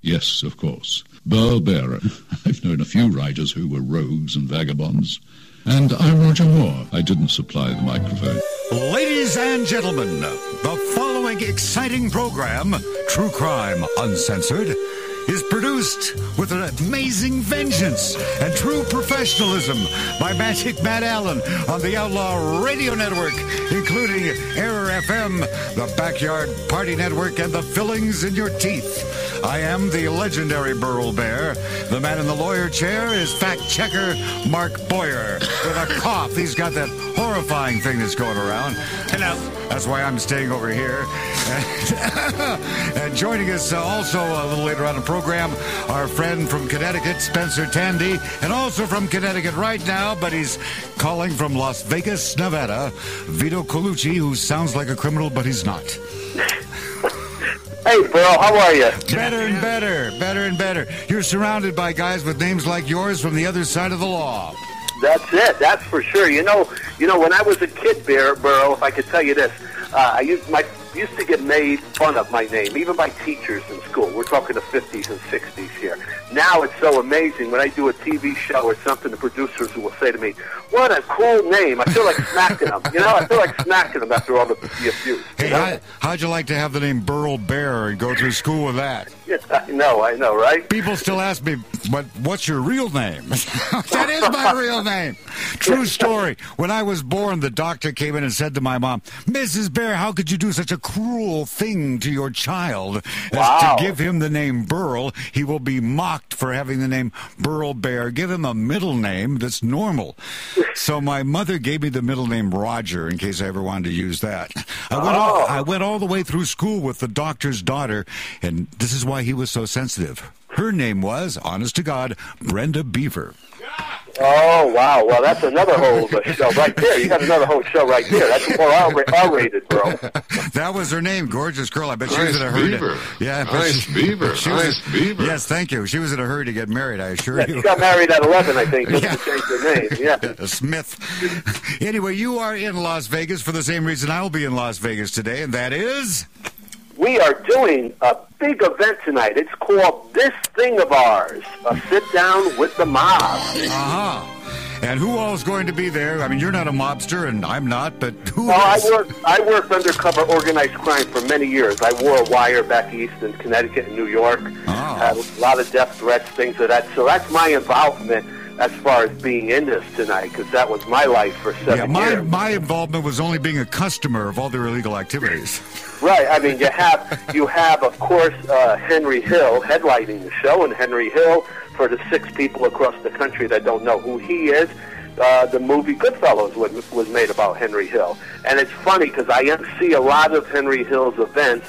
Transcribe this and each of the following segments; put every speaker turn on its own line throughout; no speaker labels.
Yes, of course. Burl Barer. I've known a few writers who were rogues and vagabonds. And I'm Roger Moore. I didn't supply the microphone.
Ladies and gentlemen, the following exciting program, True Crime Uncensored, is produced with an amazing vengeance and true professionalism by Magic Matt Allen on the Outlaw Radio Network, including Error FM, the Backyard Party Network, and the fillings in your teeth. I am the legendary Burl Bear. The man in the lawyer chair is fact checker Mark Boyer. With a cough, he's got that horrifying thing that's going around. And now, that's why I'm staying over here. and joining us uh, also a little later on the program, our friend from Connecticut, Spencer Tandy, and also from Connecticut right now, but he's calling from Las Vegas, Nevada, Vito Colucci, who sounds like a criminal, but he's not.
Hey, Burl, how are you?
Better and better, better and better. You're surrounded by guys with names like yours from the other side of the law.
That's it. That's for sure. You know, you know, when I was a kid, Bear, Burl, if I could tell you this, uh, I used my used to get made fun of my name, even by teachers in school. We're talking the 50s and 60s here. Now it's so amazing when I do a TV show or something. The producers will say to me, "What a cool name!" I feel like smacking them. You know, I feel like smacking them after all the, the abuse.
Hey,
you know?
how, how'd you like to have the name Burl Bear and go through school with that?
Yeah, I know, I know, right?
People still ask me, "But what's your real name?" that is my real name. True story. When I was born, the doctor came in and said to my mom, "Mrs. Bear, how could you do such a cruel thing to your child as
Wow.
to give him the name Burl? He will be mocked for having the name Burl Bear. Give him a middle name that's normal." So my mother gave me the middle name Roger in case I ever wanted to use that. I went all, oh. I went all the way through school with the doctor's daughter, and this is why he was so sensitive. Her name was, honest to God, Brenda Beaver.
Oh wow! Well, that's another whole show right there. You got another whole show right there. That's more R- R-rated, bro.
That was her name, gorgeous girl. I bet she was in a hurry.
beaver.
To, yeah, but
Nice
she-
beaver.
she was-
Nice beaver.
Yes, thank you. She was in a hurry to get married. I assure
Yeah,
you.
she got married at 11, I think, just to change her name. Yeah.
Smith. Anyway, you are in Las Vegas for the same reason I will be in Las Vegas today, and that is.
We are doing a big event tonight. It's called This Thing of Ours, a sit down with the mob.
Uh huh. And who all is going to be there? I mean, you're not a mobster, and I'm not, but who
Well, I
is?
worked I worked undercover organized crime for many years. I wore a wire back east in Connecticut and New York.
Oh.
Had a lot of death threats, things of that. So that's my involvement as far as being in this tonight, because that was my life for seven
Yeah, my,
years.
my involvement was only being a customer of all their illegal activities.
Right. I mean, you have you have of course uh, Henry Hill headlining the show, and Henry Hill for the six people across the country that don't know who he is. Uh, the movie Goodfellas was, was made about Henry Hill, and it's funny because I see a lot of Henry Hill's events,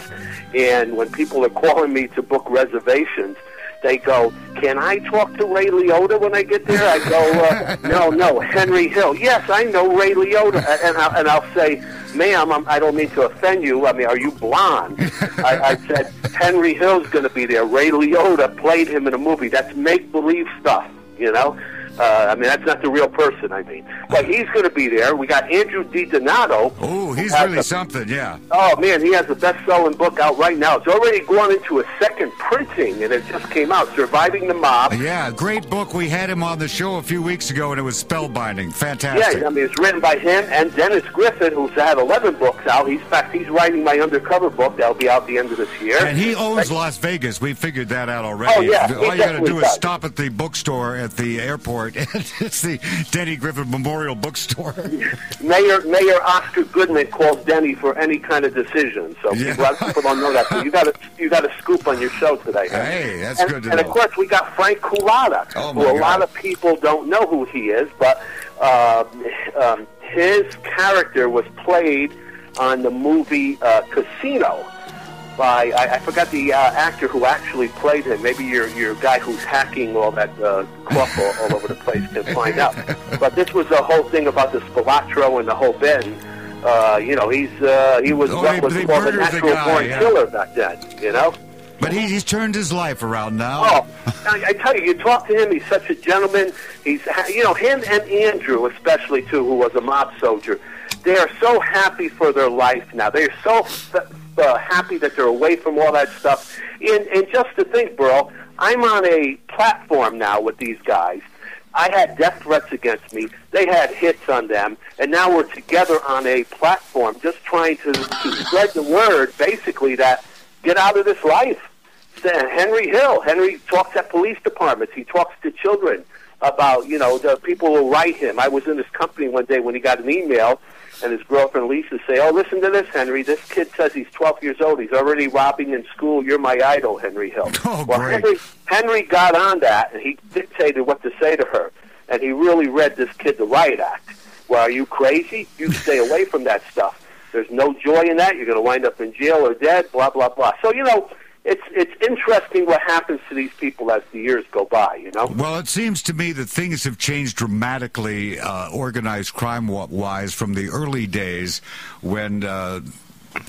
and when people are calling me to book reservations, they go, "Can I talk to Ray Liotta when I get there?" I go, uh, "No, no, Henry Hill. Yes, I know Ray Liotta." And, I, and I'll say, "Ma'am, I'm, I don't mean to offend you. I mean, are you blonde?" I, I said, "Henry Hill's going to be there. Ray Liotta played him in a movie. That's make believe stuff, you know." Uh, I mean, that's not the real person, I mean. But he's going to be there. We got Andrew DiDonato.
Oh, he's really
a-
something, yeah.
Oh man, he has a best-selling book out right now. It's already gone into a second printing, and it just came out. Surviving the Mob.
Yeah, great book. We had him on the show a few weeks ago, and it was spellbinding. Fantastic.
Yeah, I mean it's written by him and Dennis Griffin, who's had 11 books out. He's in fact he's writing my undercover book that'll be out the end of this year.
And he owns Las Vegas. We figured that out already.
Oh, yeah,
All you got to do is
does.
stop at the bookstore at the airport. it's the Denny Griffin Memorial Bookstore.
Mayor Mayor Oscar Goodman calls Denny for any kind of decision. So
Yeah.
people, a lot of people don't know that. So you got to you got a scoop on your show today.
Hey, that's
and,
good to
And
know.
of course we got Frank Cullotta,
Oh,
who a
God.
lot of people don't know who he is, but uh, um, his character was played on the movie uh, Casino. By I, I forgot the uh, actor who actually played him. Maybe your your guy who's hacking all that uh, cloth all, all over the place can find out. But this was the whole thing about the Spilotro and the whole. And, uh, you know, he's uh, he was
Oh,
what was
they
called a natural
guy,
born
yeah.
killer back then. You know.
But he, he's turned his life around now.
Oh, I, I tell you, you talk to him. He's such a gentleman. He's, you know, him and Andrew, especially too, who was a mob soldier. They are so happy for their life now. They're so f- uh, happy that they're away from all that stuff. And, and just to think, Burl, I'm on a platform now with these guys. I had death threats against me. They had hits on them, and now we're together on a platform, just trying to, to spread the word, basically that get out of this life. Henry Hill. Henry talks at police departments. He talks to children about, you know, the people will write him. I was in his company one day when he got an email, and his girlfriend Lisa say, "Oh, listen to this, Henry. This kid says he's 12 years old. He's already robbing in school. You're my idol, Henry Hill."
Oh,
well,
great.
Henry, Henry got on that, and he dictated what to say to her, and he really read this kid the riot act. Well, are you crazy? You stay away from that stuff. There's no joy in that. You're going to wind up in jail or dead. Blah blah blah. So you know it's it's interesting what happens to these people as the years go by. You know.
Well, it seems to me that things have changed dramatically, uh, organized crime wise, from the early days when. Uh,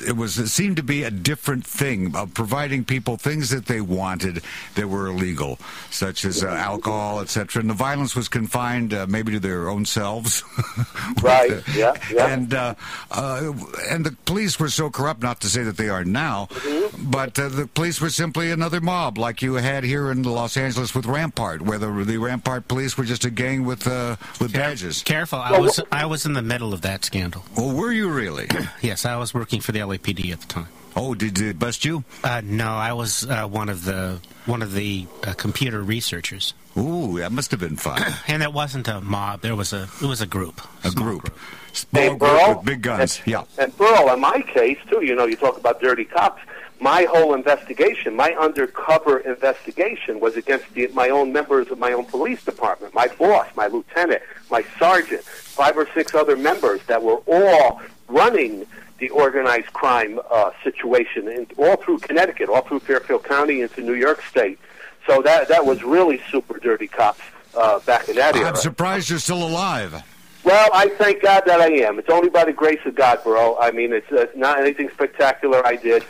it was it seemed to be a different thing of providing people things that they wanted that were illegal, such as uh, alcohol, etc. And the violence was confined uh, maybe to their own selves.
right. yeah. Yeah.
And uh, uh, and the police were so corrupt. Not to say that they are now,
Mm-hmm.
but uh, the police were simply another mob, like you had here in Los Angeles with Rampart, where the, the Rampart police were just a gang with uh, with badges.
Careful, I was I was in the middle of that scandal.
Oh, were you really?
Yes, I was working for the LAPD at the time.
Oh, did it bust you?
Uh, no, I was uh, one of the one of the uh, computer researchers,
Ooh, that must have been fun.
and it wasn't a mob. There was a it was a group,
A
small
group.
Hey,
Small group
Burl,
with big guns.
And,
Yeah.
And Burl, in my case too, you know, you talk about dirty cops. My whole investigation, my undercover investigation, was against the, my own members of my own police department, my boss, my lieutenant, my sergeant, five or six other members that were all running the organized crime uh, situation, in, all through Connecticut, all through Fairfield County into New York State. So that that was really super dirty cops uh, back in that era.
I'm surprised you're still alive.
Well, I thank God that I am. It's only by the grace of God, bro. I mean, it's uh, not anything spectacular I did.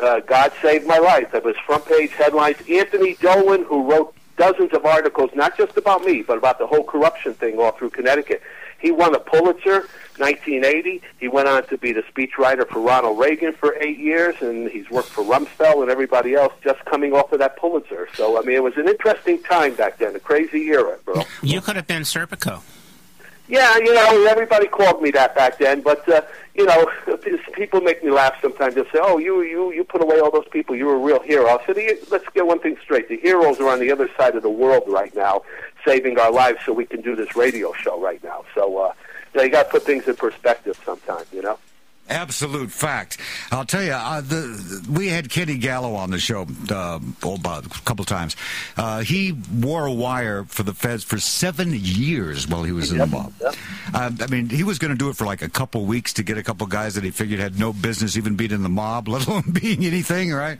Uh, God saved my life. It was front page headlines. Anthony Dolan, who wrote dozens of articles, not just about me, but about the whole corruption thing all through Connecticut. He won a Pulitzer, 1980. He went on to be the speechwriter for Ronald Reagan for eight years, and he's worked for Rumsfeld and everybody else just coming off of that Pulitzer. So, I mean, it was an interesting time back then, a crazy era, bro.
You could have been Serpico.
Yeah, you know, everybody called me that back then, but uh, you know, people make me laugh sometimes. They'll say, "Oh, you you you put away all those people. You were a real hero." I said, "Let's get one thing straight. The heroes are on the other side of the world right now, saving our lives so we can do this radio show right now." So, uh, you, got to put things in perspective sometimes, you know.
Absolute fact. I'll tell you, uh, the, we had Kenny Gallo on the show uh, oh, a couple times. Uh, he wore a wire for the feds for seven years while he was in the mob. Uh, I mean, he was going to do it for like a couple weeks to get a couple guys that he figured had no business even being in the mob, let alone being anything, right?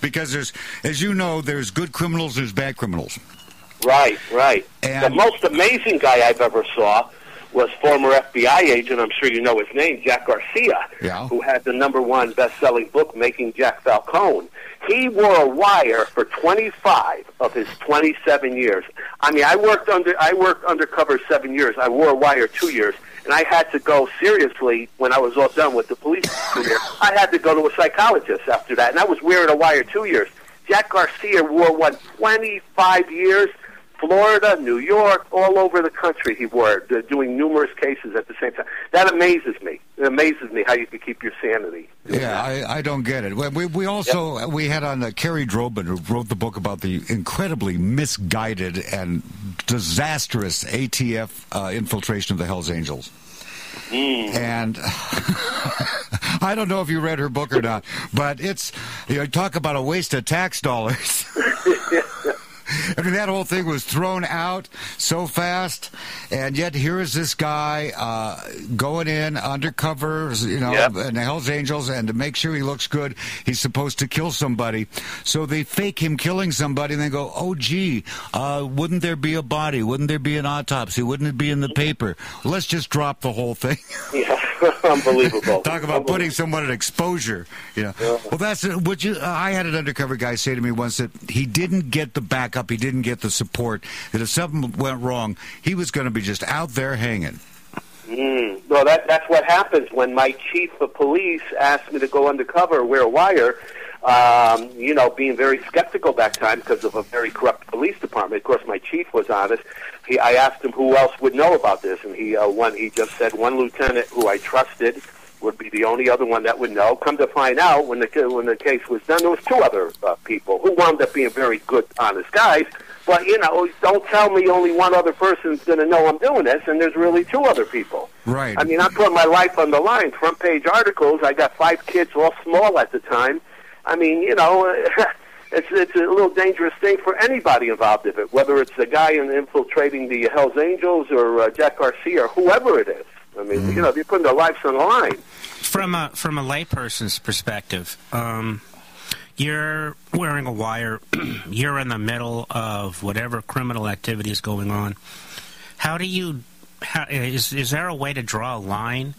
Because there's, as you know, there's good criminals, there's bad criminals.
Right, right.
And-
the most amazing guy I've ever saw was former FBI agent, I'm sure you know his name, Jack Garcia,
Yeah.
who had the number one best-selling book, Making Jack Falcone. He wore a wire for 25 of his 27 years. I mean, I worked under I worked undercover seven years. I wore a wire two years, and I had to go seriously when I was all done with the police career. I had to go to a psychologist after that, and I was wearing a wire two years. Jack Garcia wore one 25 years. Florida, New York, all over the country he worked, uh, doing numerous cases at the same time. That amazes me. It amazes me how you can keep your sanity.
Yeah, I, I don't get it. We, we also we had on uh, Kerrie Droban, who wrote the book about the incredibly misguided and disastrous ATF uh, infiltration of the Hell's Angels. And I don't know if you read her book or not, but it's you know talk about a waste of tax dollars. I mean, that whole thing was thrown out so fast, and yet here is this guy uh, going in undercover, you know,
Yep.
and the Hell's Angels, and to make sure he looks good, he's supposed to kill somebody. So they fake him killing somebody, and they go, "Oh, gee, uh, wouldn't there be a body? Wouldn't there be an autopsy? Wouldn't it be in the paper? Let's just drop the whole thing."
Yeah, unbelievable.
Talk about putting someone at exposure. You know. Well, that's what you. Uh, I had an undercover guy say to me once that he didn't get the backup, he didn't get the support. That if something went wrong, he was going to be just out there hanging.
Mm. Well, that that's what happens when my chief of police asked me to go undercover, wear a wire. Um, you know, being very skeptical back time because of a very corrupt police department. Of course, my chief was honest. He, I asked him who else would know about this, and he uh, one he just said one lieutenant who I trusted would be the only other one that would know. Come to find out, when the when the case was done, there was two other uh, people who wound up being very good, honest guys. But you know, don't tell me only one other person's going to know I'm doing this, and there's really two other people.
Right.
I mean, I put my life on the line. Front page articles. I got five kids, all small at the time. I mean, you know, it's it's a little dangerous thing for anybody involved in it, whether it's the guy in infiltrating the Hell's Angels or uh, Jack Garcia or whoever it is. I mean,
Mm-hmm.
you know, they're putting their lives on the line.
From a from a layperson's perspective, um, you're wearing a wire. you're in the middle of whatever criminal activity is going on. How do you? How, is is there a way to draw a line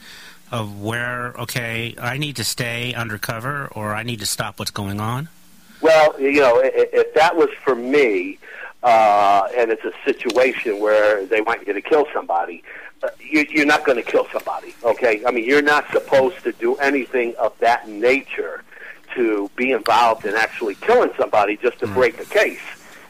of where? Okay, I need to stay undercover, or I need to stop what's going on.
Well, you know, if that was for me, uh, and it's a situation where they want you to kill somebody, you, you're not going to kill somebody, okay? I mean, you're not supposed to do anything of that nature to be involved in actually killing somebody just to break a case.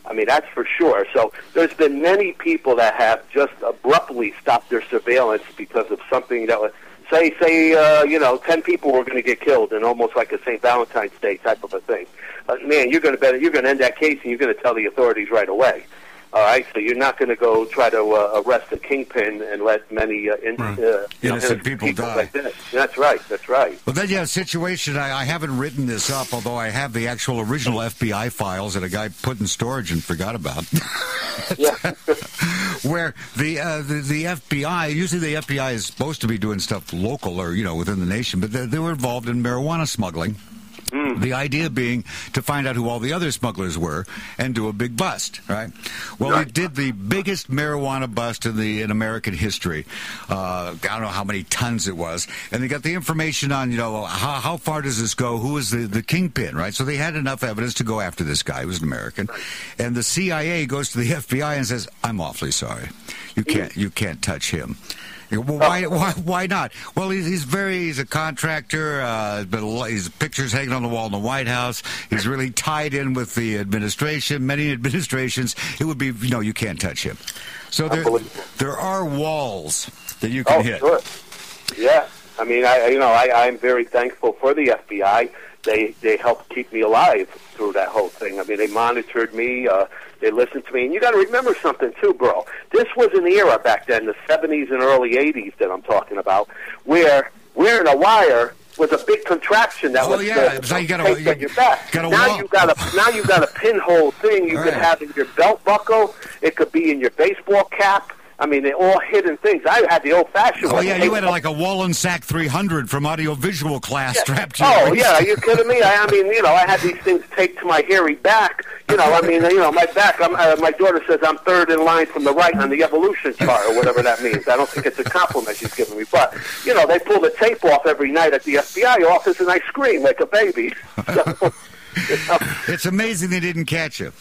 I mean, that's for sure. So there's been many people that have just abruptly stopped their surveillance because of something that was, say, say, uh, you know, 10 people were going to get killed in almost like a St. Valentine's Day type of a thing. Uh, man, you're going to better, you're going to end that case and you're going to tell the authorities right away. All right, so you're not going to go try to uh, arrest a kingpin and let many uh, in,
Right.
uh, you know,
Innocent people die.
Like. That's right. That's right.
Well, then you have a situation. I, I haven't written this up, although I have the actual original FBI files that a guy put in storage and forgot about.
Yeah.
where the, uh, the the FBI usually the FBI is supposed to be doing stuff local or you know within the nation, but they, they were involved in marijuana smuggling. The idea being to find out who all the other smugglers were and do a big bust, right? Well,
Right.
they did the biggest marijuana bust in the in American history. Uh, I don't know how many tons it was, and they got the information on you know how, how far does this go? Who is the the kingpin, right? So they had enough evidence to go after this guy who was an American, and the CIA goes to the FBI and says, "I'm awfully sorry, you can't you can't touch him." Well, why, why, why not? Well, he's, he's very, he's a contractor, uh, but his pictures hanging on the wall in the White House. He's really tied in with the administration, many administrations. It would be, you know, you can't touch him. So there, there are walls that you can
Oh,
hit.
sure. Yeah. I mean, I- you know, I, I'm very thankful for the FBI. They they helped keep me alive through that whole thing. I mean, they monitored me. Uh, they listened to me. And you got to remember something too, bro. This was an era back then, the 70s and early 80s that I'm talking about, where wearing a wire was a big contraption that
Oh,
was
yeah. was like you gotta- you
on your back. now
walk.
you got a now you got a pinhole thing you
Right.
could have in your belt buckle. It could be in your baseball cap. I mean, they're all hidden things. I had the old-fashioned
Oh
one.
yeah, you had like a Wollensak 300 from audiovisual class strapped to
Oh yeah, are you kidding me? I, I mean, you know, I had these things taped to my hairy back. You know, I mean, you know, my back. Uh, my daughter says I'm third in line from the right on the evolution chart, or whatever that means. I don't think it's a compliment she's giving me, but you know, they pull the tape off every night at the FBI office, and I scream like a baby. So, you know,
It's amazing they didn't catch you.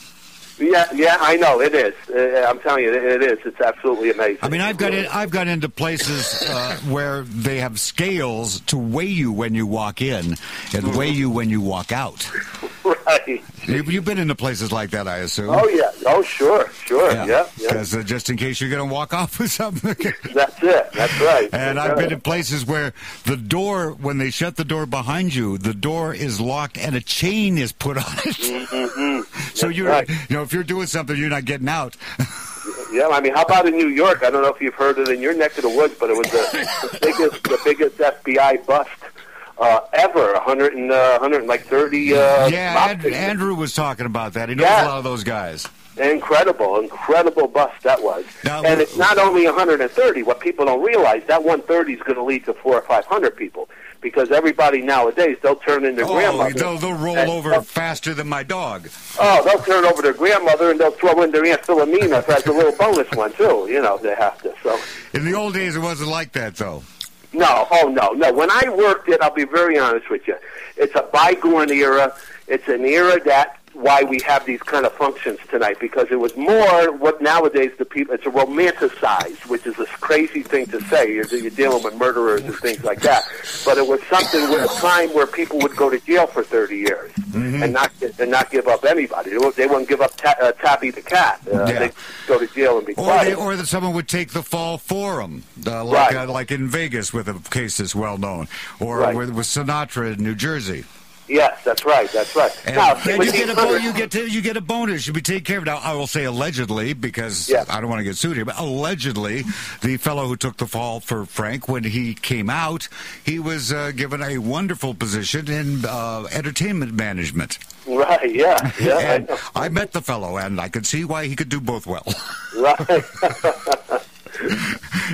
Yeah, yeah, I know it is. Uh, I'm telling you, it, it is. It's absolutely amazing.
I mean, I've got in, I've got into places uh, where they have scales to weigh you when you walk in and weigh you when you walk out.
right.
You've, you've been into places like that, I assume.
Oh yeah. Oh sure, sure. Yeah, yeah.
Because uh, just in case you're going to walk off with something.
That's it. That's right.
And I've been in places where the door, when they shut the door behind you, the door is locked and a chain is put on it. so you're,
right.
you know, if you're doing something, you're not getting out.
Yeah, I mean, how about in New York? I don't know if you've heard it in your neck of the woods, but it was the, the biggest, the biggest FBI bust uh, ever. 100 and uh, 100 like 30. Uh,
yeah, Ad- Andrew was talking about that. He knows
Yeah.
a lot of those guys.
Incredible, incredible bust that was.
Now,
and it's not only 130. What people don't realize that 130 is going to lead to four or 500 people because everybody nowadays they'll turn in their
Oh,
grandmother.
they'll, they'll roll
and-
over faster than my dog.
Oh, they'll turn over their grandmother and they'll throw in their aunt Philomena as a little bonus one too. You know they have to. So.
In the old days, it wasn't like that, though.
No, oh no, no. When I worked it, I'll be very honest with you. It's a bygone era. It's an era that why we have these kind of functions tonight because it was more what nowadays the people it's a romanticized, which is a crazy thing to say. You're, you're dealing with murderers and things like that, but it was something with a time where people would go to jail for 30 years
Mm-hmm.
and not and not give up anybody. They wouldn't, they wouldn't give up ta- uh, Tappy the cat. Uh,
Yeah.
They'd go to jail and be
Or,
quiet.
they, or that someone would take the fall for them, uh, like
Right.
uh, like in Vegas with a case that's well known, or
Right.
with, with Sinatra in New Jersey.
Yes, that's right. That's right.
And,
now,
you get a bo- you get to, you get a bonus. You be taken care of. Now I will say allegedly because
Yeah.
I don't want to get sued here, but allegedly the fellow who took the fall for Frank when he came out, he was uh, given a wonderful position in uh, entertainment management.
Right, yeah, yeah. I.
I met the fellow, and I could see why he could do both well.
Right.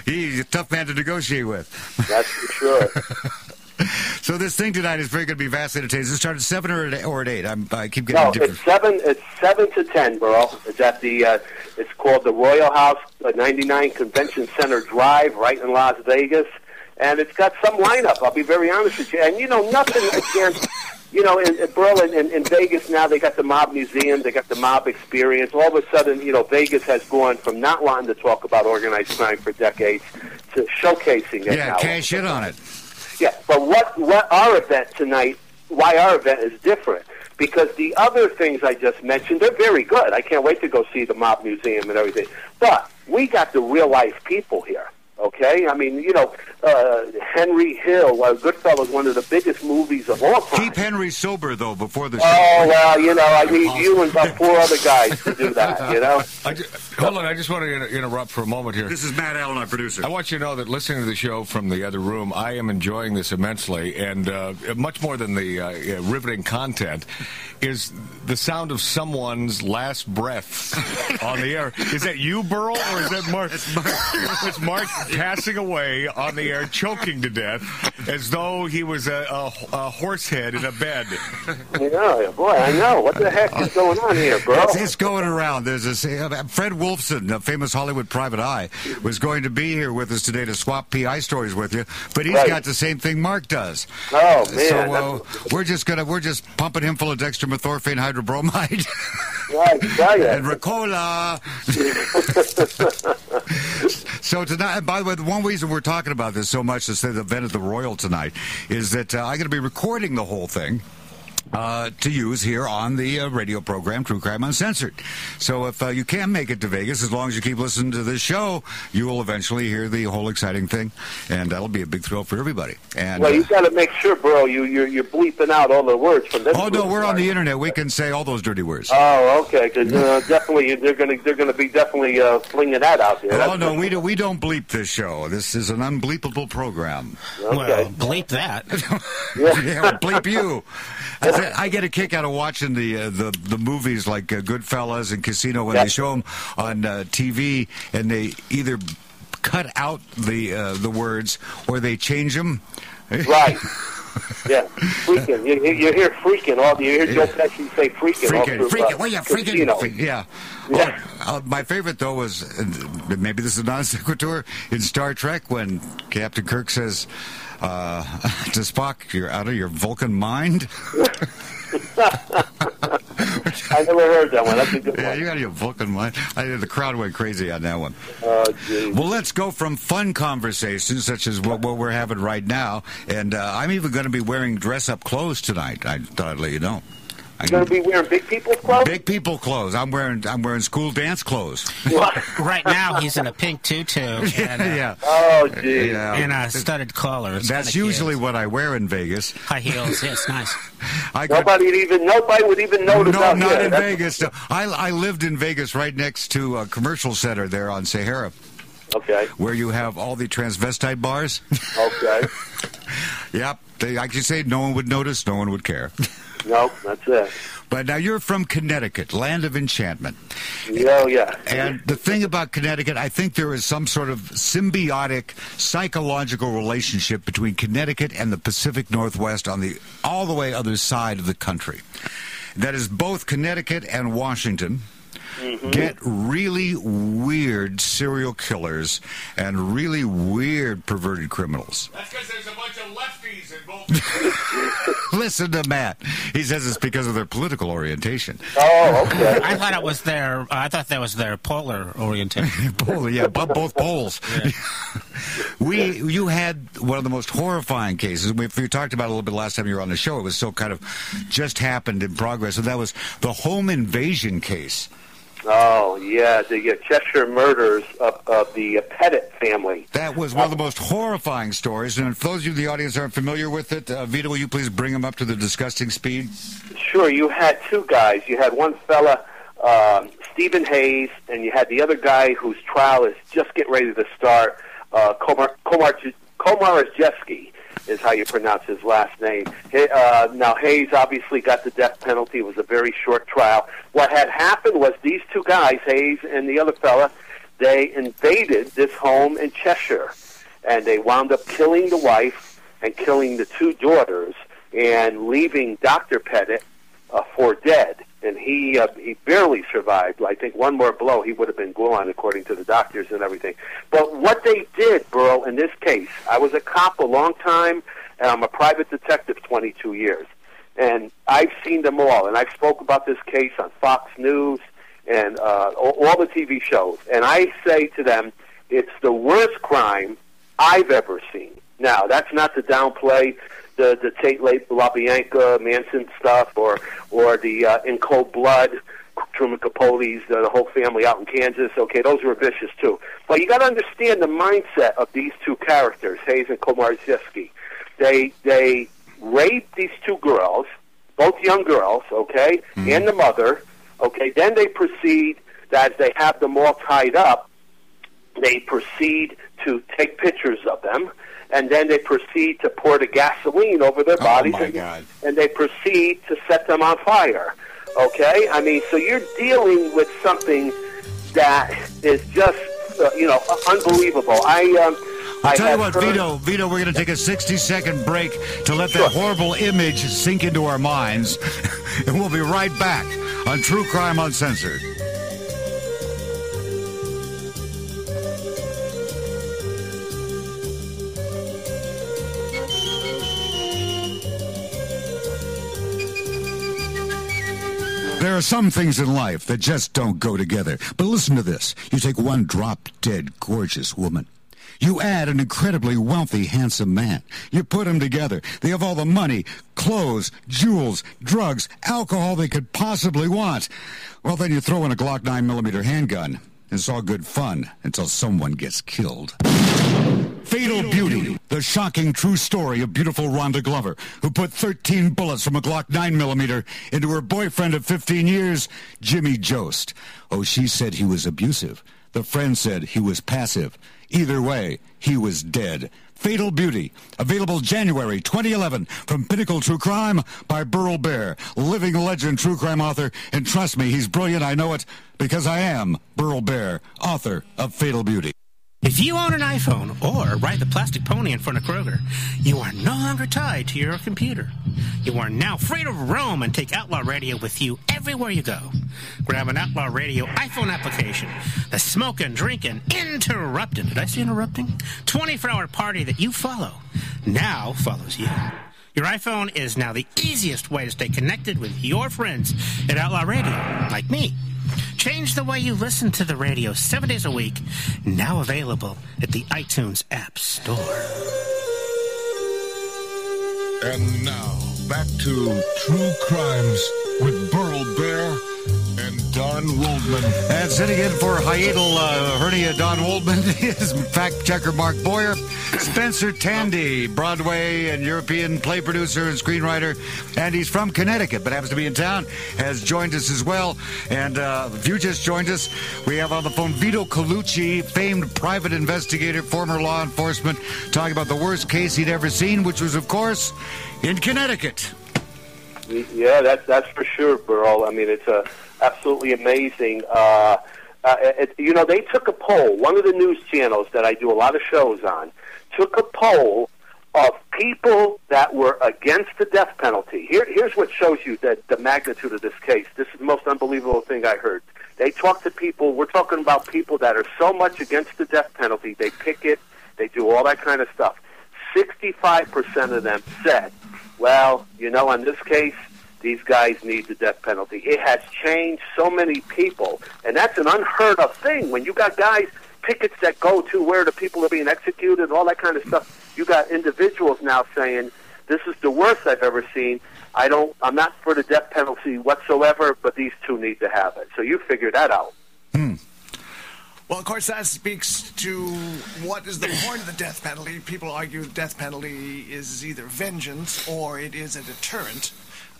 He's a tough man to negotiate with.
That's for sure.
So this thing tonight is very going to be vastly entertaining. It started at seven or at, or at eight. I'm, I keep getting
No,
different.
it's seven. It's seven to ten, bro. It's at the. Uh, it's called the Royal House, uh, 99 Convention Center Drive, right in Las Vegas, and it's got some lineup. I'll be very honest with you. And you know, nothing against. You know, in, in Berlin, in, in Vegas now, they got the Mob Museum, they got the Mob Experience. All of a sudden, you know, Vegas has gone from not wanting to talk about organized crime for decades to showcasing it
yeah,
now.
cash in on it.
Yeah, but what what our event tonight? Why our event is different? Because the other things I just mentioned, they're very good. I can't wait to go see the Mob Museum and everything. But we got the real life people here. Okay, I mean, you know, uh, Henry Hill, uh, Goodfellas, one of the biggest movies of all time.
Keep Henry sober though before the show.
Oh well, you know, I need you and about four other guys to do that. You know,
I ju- hold on, I just want to inter- interrupt for a moment here.
This is Matt Allen, our producer.
I want you to know that listening to the show from the other room, I am enjoying this immensely, and uh, much more than the uh, riveting content is the sound of someone's last breath on the air. Is that you, Burl, or is that Mark? it's Mark. it's Mark passing away on the air, choking to death, as though he was a, a, a horse head in a bed.
you know, boy, I know what the heck is going on here, bro.
It's, it's going around. There's this uh, Fred Wolfson, a famous Hollywood private eye, was going to be here with us today to swap PI stories with you, but he's
Right.
got the same thing Mark does.
Oh man,
so uh, we're just gonna we're just pumping him full of dextromethorphan hydrobromide
right, tell
and Ricola. so tonight, by the way, the one reason we're talking about this so much, is the event at the Royal tonight, is that uh, I'm going to be recording the whole thing. Uh, to use here on the uh, radio program True Crime Uncensored. So if uh, you can make it to Vegas, as long as you keep listening to this show, you will eventually hear the whole exciting thing, and that'll be a big thrill for everybody. And
Well,
uh,
you got to make sure, bro. You you're, you're bleeping out all the words from this.
oh no, we're on the internet. We can say all those dirty words.
Oh, okay. Because uh, definitely they're gonna they're gonna be definitely uh, flinging that out there.
Oh
That's-
no, we do, we don't bleep this show. This is an unbleepable program.
Well, bleep that.
yeah, well, bleep you. I, I get a kick out of watching the uh, the the movies like uh, Goodfellas and Casino when
Yeah.
they show them on uh, TV and they either cut out the uh, the words or they change them.
Right. Yeah, freaking. You, you you hear freaking all. You hear Joe Pesci say freaking.
Freaking,
through,
freaking,
uh,
well, yeah, freaking, freak- yeah.
Yeah.
Oh, uh, my favorite though was uh, maybe this is non sequitur in Star Trek when Captain Kirk says uh, to Spock, "You're out of your Vulcan mind."
I never heard that one. That's a good
Yeah,
one.
you got your Vulcan mind. I, the crowd went crazy on that one.
Oh.
Well, let's go from fun conversations such as what, what we're having right now, and uh, I'm even going to be wearing dress-up clothes tonight. I thought I'd let you know. I
You gonna be wearing big people's clothes?
big people clothes. I'm wearing I'm wearing school dance clothes.
Right now, he's in a pink tutu and, uh,
yeah,
Oh, geez.
yeah.
and a studded collar. It's
That's usually
cute.
what I wear in Vegas.
high heels. Yeah, it's nice.
I got,
Nobody would even nobody would even notice
no,
out
not
here.
in
That's-
Vegas. No. I I lived in Vegas, right next to a commercial center there on Sahara,
Okay.
where you have all the transvestite bars.
Okay.
yep, they, I can say no one would notice, no one would care.
No, that's it.
But now you're from Connecticut, land of enchantment.
Oh, yeah.
And the thing about Connecticut, I think there is some sort of symbiotic psychological relationship between Connecticut and the Pacific Northwest on the all the way other side of the country. That is both Connecticut and Washington Mm-hmm. get really weird serial killers and really weird perverted criminals.
That's because there's a bunch of lefties in both.
Listen to Matt. He says it's because of their political orientation.
Oh, okay.
I thought it was their. Uh, I thought that was their polar orientation.
Pole, yeah, bo- both poles. we, you had one of the most horrifying cases. We, we talked about it a little bit last time you were on the show. It was so kind of just happened in progress, and that was the home invasion case.
Oh, yeah, the uh, Cheshire murders of, of the uh, Pettit family.
That was one of the most horrifying stories. And for those of you in the audience aren't familiar with it, uh, Vito, will you please bring them up to the disgusting speed?
Sure, you had two guys. You had one fella, um, Steven Hayes, and you had the other guy whose trial is just getting ready to start, uh, Komar, Komar, Komarajewski is how you pronounce his last name. Uh, now, Hayes obviously got the death penalty. It was a very short trial. What had happened was these two guys, Hayes and the other fella, they invaded this home in Cheshire, and they wound up killing the wife and killing the two daughters and leaving Dr. Pettit uh, for dead. And he uh, he barely survived. I think one more blow, he would have been gone, according to the doctors and everything. But what they did, Burl, in this case, I was a cop a long time, and I'm a private detective 22 years, and I've seen them all. And I've spoke about this case on Fox News and uh, all, all the TV shows. And I say to them, it's the worst crime I've ever seen. Now, that's not to downplay the the Tate La- LaBianca Manson stuff or or the uh, in cold blood Truman Capote's uh, the whole family out in Kansas. Okay, those were vicious too. But you got to understand the mindset of these two characters, Hayes and Komarczewski. They they raped these two girls, both young girls, okay, and the mother. Okay, then they proceed as they have them all tied up they proceed to take pictures of them, and then they proceed to pour the gasoline over their bodies,
my
and,
God.
and they proceed to set them on fire. Okay, I mean, so you're dealing with something that is just, uh, you know, unbelievable. I, um,
I'll tell you what,
heard-
Vito, Vito, we're going to take a 60 second break to let that horrible image sink into our minds. and we'll be right back on True Crime Uncensored. There are some things in life that just don't go together. But listen to this. You take one drop dead gorgeous woman. You add an incredibly wealthy, handsome man. You put them together. They have all the money, clothes, jewels, drugs, alcohol they could possibly want. Well, then you throw in a Glock 9mm handgun. And it's all good fun until someone gets killed. Fatal Beauty, the shocking true story of beautiful Rhonda Glover, who put 13 bullets from a Glock 9mm into her boyfriend of 15 years, Jimmy Jost. Oh, she said he was abusive. The friend said he was passive. Either way, he was dead. Fatal Beauty, available January 2011 from Pinnacle True Crime by Burl Bear, living legend true crime author. And trust me, he's brilliant. I know it because I am Burl Bear, author of Fatal Beauty.
If you own an iPhone or ride the plastic pony in front of Kroger, you are no longer tied to your computer. You are now free to roam and take Outlaw Radio with you everywhere you go. Grab an Outlaw Radio iPhone application. The smoking, drinking, interrupting, did I say interrupting? 24 hour party that you follow now follows you. Your iPhone is now the easiest way to stay connected with your friends at Outlaw Radio, like me. Change the way you listen to the radio seven days a week. Now available at the iTunes App Store.
And now, back to True Crimes with Burl Bear Don Waldman.
And sitting in for hiatal uh, hernia Don Waldman is fact checker Mark Boyer, Spencer Tandy, Broadway and European play producer and screenwriter, and he's from Connecticut but happens to be in town, has joined us as well. And uh, if you just joined us, we have on the phone Vito Colucci, famed private investigator, former law enforcement, talking about the worst case he'd ever seen, which was, of course, in Connecticut.
Yeah, that's that's for sure, Burl. I mean, it's uh, absolutely amazing. Uh, uh, it, you know, they took a poll. One of the news channels that I do a lot of shows on took a poll of people that were against the death penalty. Here, here's what shows you that the magnitude of this case. This is the most unbelievable thing I heard. They talk to people. We're talking about people that are so much against the death penalty. They picket. They do all that kind of stuff. 65% of them said, well, you know, in this case, these guys need the death penalty. It has changed so many people, and that's an unheard of thing. When you got guys, pickets that go to where the people are being executed and all that kind of stuff, you got individuals now saying, this is the worst I've ever seen. I don't, I'm not for the death penalty whatsoever, but these two need to have it. So you figure that out.
Hmm. Well, of course, that speaks to what is the point of the death penalty. People argue the death penalty is either vengeance or it is a deterrent.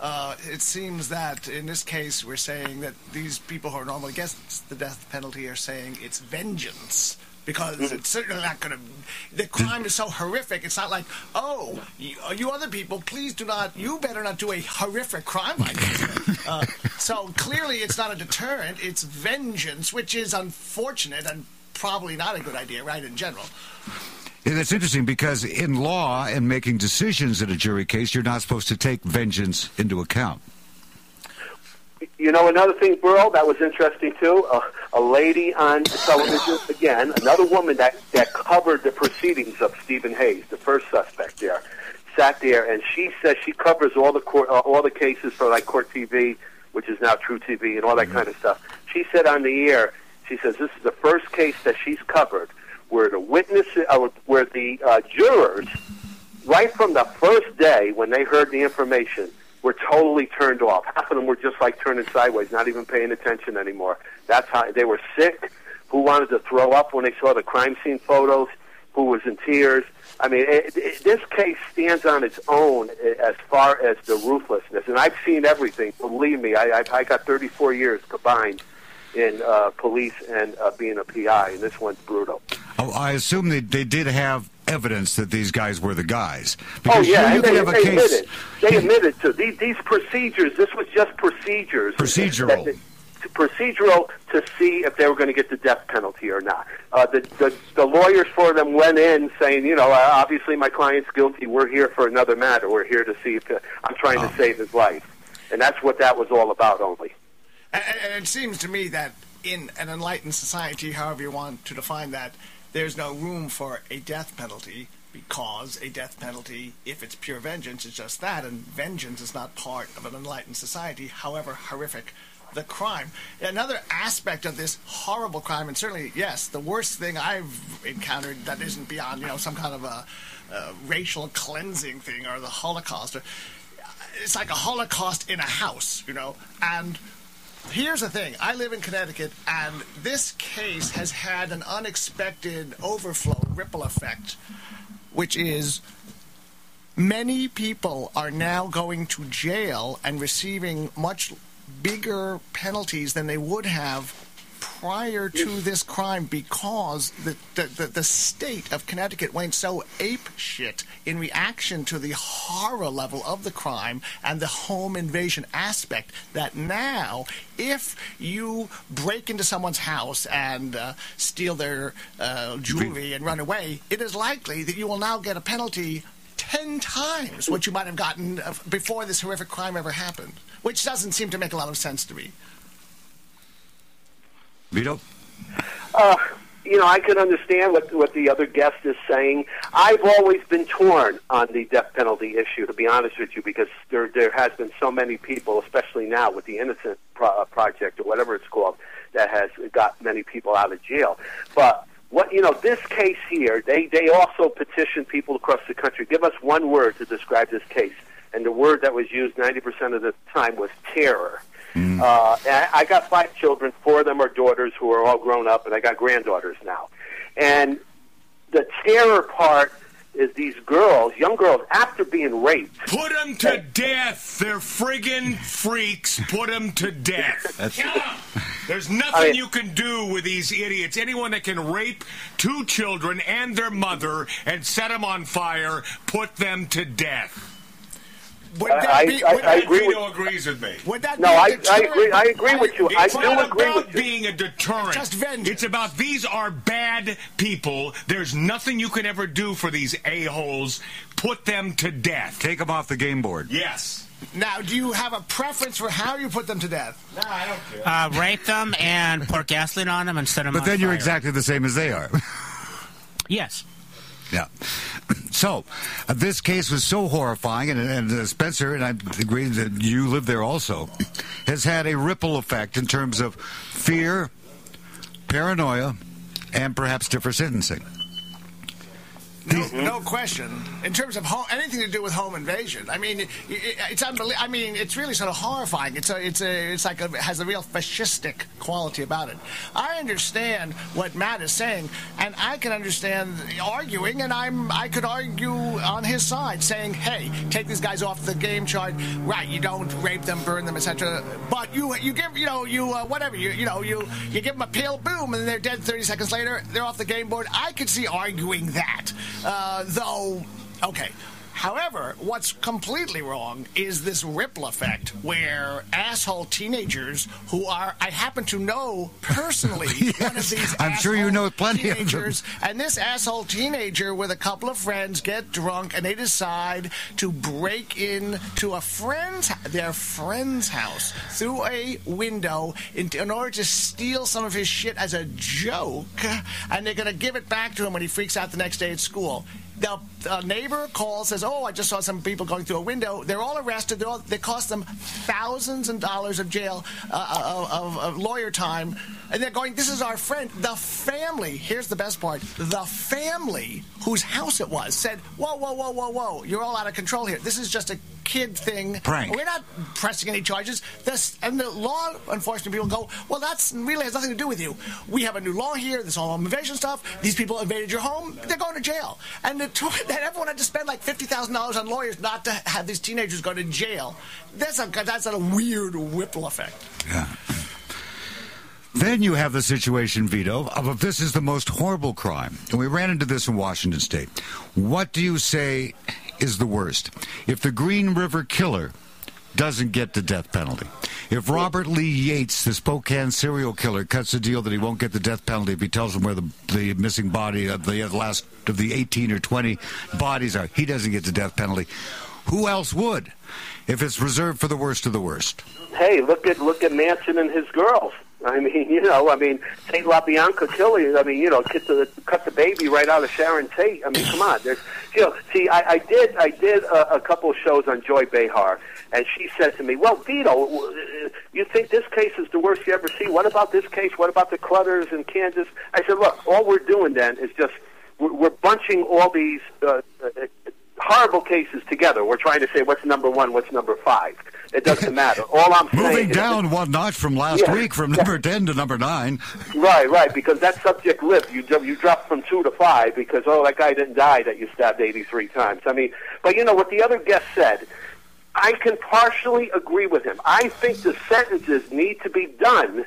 Uh, it seems that in this case, we're saying that these people who are normally against the death penalty are saying it's vengeance because mm-hmm. it's certainly not going to. The crime is so horrific. It's not like, oh, you, you, other people, please do not. You better not do a horrific crime like this. uh, so clearly, it's not a deterrent. It's vengeance, which is unfortunate and probably not a good idea, right? In general.
Yeah, that's interesting because in law and making decisions in a jury case, you're not supposed to take vengeance into account.
You know, another thing, Burl, that was interesting too. Uh, a lady on television again, another woman that that covered the proceedings of Steven Hayes, the first suspect there, sat there and she says she covers all the court, uh, all the cases for like Court TV, which is now truTV, and all that mm-hmm. kind of stuff. She said on the air, she says this is the first case that she's covered where the witnesses, uh, where the uh, jurors, right from the first day when they heard the information, were totally turned off. Half of them were just like turning sideways, not even paying attention anymore. That's how they were sick. Who wanted to throw up when they saw the crime scene photos? Who was in tears? I mean, it, it, this case stands on its own as far as the ruthlessness, and I've seen everything. Believe me, I, I, I got 34 years combined in uh, police and uh, being a PI, and this one's brutal.
Oh, I assume they, they did have evidence that these guys were the guys.
Because oh yeah, you, you they, they admitted. They admitted to these, these procedures. This was just procedures.
Procedural.
That, procedural to see if they were going to get the death penalty or not. Uh, the, the the lawyers for them went in saying, you know, uh, obviously my client's guilty. We're here for another matter. We're here to see if uh, I'm trying oh. to save his life, and that's what that was all about. Only.
And, it seems to me that in an enlightened society, however you want to define that, there's no room for a death penalty because a death penalty, if it's pure vengeance, is just that, and vengeance is not part of an enlightened society, however horrific the crime. Another aspect of this horrible crime, and certainly, yes, the worst thing I've encountered that isn't beyond, you know, some kind of a, a racial cleansing thing or the Holocaust. It's like a Holocaust in a house, you know, and Here's the thing. I live in Connecticut, and this case has had an unexpected overflow ripple effect, which is many people are now going to jail and receiving much bigger penalties than they would have prior to this crime because the, the, the, the, state of Connecticut went so ape shit in reaction to the horror level of the crime and the home invasion aspect that now, if you break into someone's house and uh, steal their uh, jewelry and run away, it is likely that you will now get a penalty 10 times what you might have gotten before this horrific crime ever happened, which doesn't seem to make a lot of sense to me.
Vito?
Uh, you know, I can understand what what the other guest is saying. I've always been torn on the death penalty issue, to be honest with you, because there there has been so many people, especially now with the Innocent Pro- uh, Project or whatever it's called, that has got many people out of jail. But what you know, this case here, they they also petitioned people across the country. Give us one word to describe this case, and the word that was used ninety percent of the time was terror. Mm. Uh, I got five children. Four of them are daughters who are all grown up, and I got granddaughters now. And the terror part is these girls, young girls, after being raped.
Put them to they, death. They're friggin' freaks. Put them to death. There's nothing I mean, you can do with these idiots. Anyone that can rape two children and their mother and set them on fire, put them to death.
Would that I, be, I, I agree with,
agrees with me.
Would that no, I, I agree. I agree with you.
It's
I
do
not agree
about
with
being a deterrent.
Just vengeance.
It's about these are bad people. There's nothing you can ever do for these a holes. Put them to death.
Take them off the game board.
Yes.
Now, do you have a preference for how you put them to death?
No, I don't care.
Uh, rape them and pour gasoline on them instead of.
But
on
then you're exactly the same as they are.
Yes.
Yeah. So, uh, this case was so horrifying, and, and uh, Spencer, and I agree that you live there also, has had a ripple effect in terms of fear, paranoia, and perhaps different sentencing.
No, no question. In terms of home, anything to do with home invasion, I mean, it, it, it's unbelievable. I mean, it's really sort of horrifying. It's a, it's a, it's like a, it has a real fascistic quality about it. I understand what Matt is saying, and I can understand arguing, and I'm, I could argue on his side, saying, hey, take these guys off the game chart. Right, you don't rape them, burn them, etc. But you, you give, you know, you uh, whatever, you, you know, you, you give them a pale boom, and they're dead 30 seconds later. They're off the game board. I could see arguing that. Uh, though, okay. However, what's completely wrong is this ripple effect where asshole teenagers who are, I happen to know personally one of these
I'm sure you know plenty of them.
teenagers, and this asshole teenager with a couple of friends get drunk and they decide to break in to a friend's their friend's house through a window in, in order to steal some of his shit as a joke, and they're going to give it back to him when he freaks out the next day at school. The neighbor calls, says, "Oh, I just saw some people going through a window. They're all arrested. They're all, they cost them thousands of dollars of jail, uh, of, of lawyer time, and they're going. This is our friend. The family. Here's the best part. The family whose house it was said, "Whoa, whoa, whoa, whoa, whoa! You're all out of control here. This is just a kid thing.
Prank.
We're not pressing any charges." This and the law enforcement people go, "Well, that's really has nothing to do with you. We have a new law here. This all home invasion stuff. These people invaded your home. They're going to jail." And the, that everyone had to spend like fifty thousand dollars on lawyers not to have these teenagers go to jail. That's a that's a weird ripple effect.
Yeah. Then you have the situation, Vito, of if this is the most horrible crime, and we ran into this in Washington State. What do you say is the worst? If the Green River Killer doesn't get the death penalty, if Robert Lee Yates, the Spokane serial killer, cuts a deal that he won't get the death penalty if he tells them where the, the missing body of the uh, last of the 18 or 20 bodies are, he doesn't get the death penalty. Who else would? If it's reserved for the worst of the worst.
Hey, look at look at Manson and his girls. I mean, you know, I mean, St. LaBianca Killy, I mean, you know, cut the, cut the baby right out of Sharon Tate. I mean, come on. There's, you know, see, I, I did, I did a, a couple of shows on Joy Behar, and she said to me, well, Vito, you think this case is the worst you ever see? What about this case? What about the Clutters in Kansas? I said, look, all we're doing then is just, we're, we're bunching all these uh, uh, horrible cases together. We're trying to say what's number one, what's number five. It doesn't matter. All I'm saying
Moving
is
down one notch from last
Yeah.
week, from number 10 to number 9.
Right, right, because that subject lived. You you dropped from two to five because oh that guy didn't die that you stabbed eighty three times. I mean, but you know what the other guest said. I can partially agree with him. I think the sentences need to be done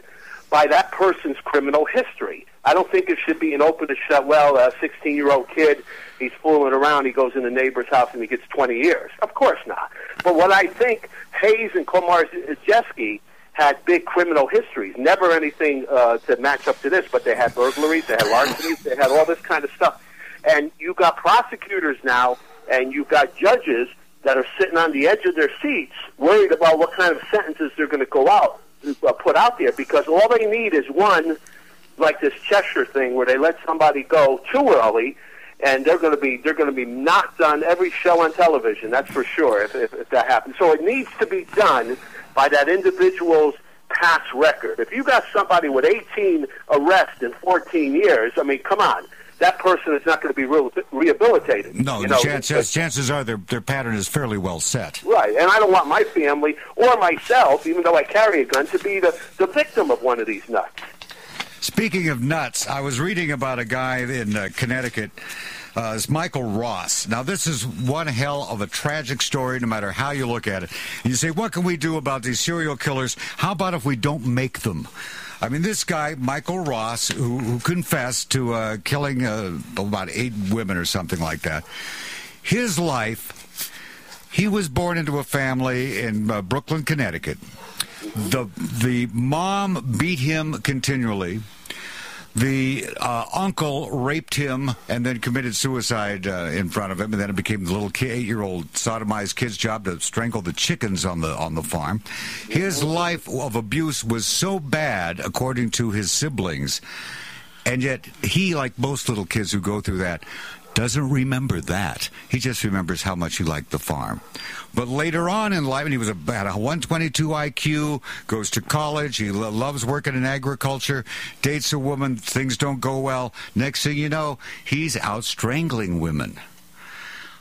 by that person's criminal history. I don't think it should be an open and shut. Well, a sixteen-year-old kid, he's fooling around. He goes in the neighbor's house and he gets twenty years. Of course not. But what I think Hayes and Komisarjevsky had big criminal histories. Never anything uh, to match up to this, but they had burglaries, they had larcenies, they had all this kind of stuff. And you got prosecutors now, and you've got judges that are sitting on the edge of their seats, worried about what kind of sentences they're going to go out, Uh, put out there, because all they need is one, like this Cheshire thing, where they let somebody go too early, and they're going to be they're going to be knocked on every show on television. That's for sure. If, if, if that happens, so it needs to be done by that individual's past record. If you got somebody with 18 arrests in 14 years, I mean, come on. That person is not going to be re- rehabilitated.
No, the
know,
chances, chances are their, their pattern is fairly well set.
Right, and I don't want my family or myself, even though I carry a gun, to be the, the victim of one of these nuts.
Speaking of nuts, I was reading about a guy in uh, Connecticut. Uh, it's Michael Ross. Now, this is one hell of a tragic story, no matter how you look at it. And you say, what can we do about these serial killers? How about if we don't make them? I mean, this guy, Michael Ross, who, who confessed to uh, killing uh, about eight women or something like that, his life, he was born into a family in uh, Brooklyn, Connecticut. The, the mom beat him continually. The uh, uncle raped him and then committed suicide uh, in front of him, and then it became the little eight-year-old sodomized kid's job to strangle the chickens on the on the farm. His life of abuse was so bad, according to his siblings, and yet he, like most little kids who go through that, doesn't remember that. He just remembers how much he liked the farm. But later on in life, and he was about a 122 IQ, goes to college, he lo- loves working in agriculture, dates a woman, things don't go well. Next thing you know, he's out strangling women.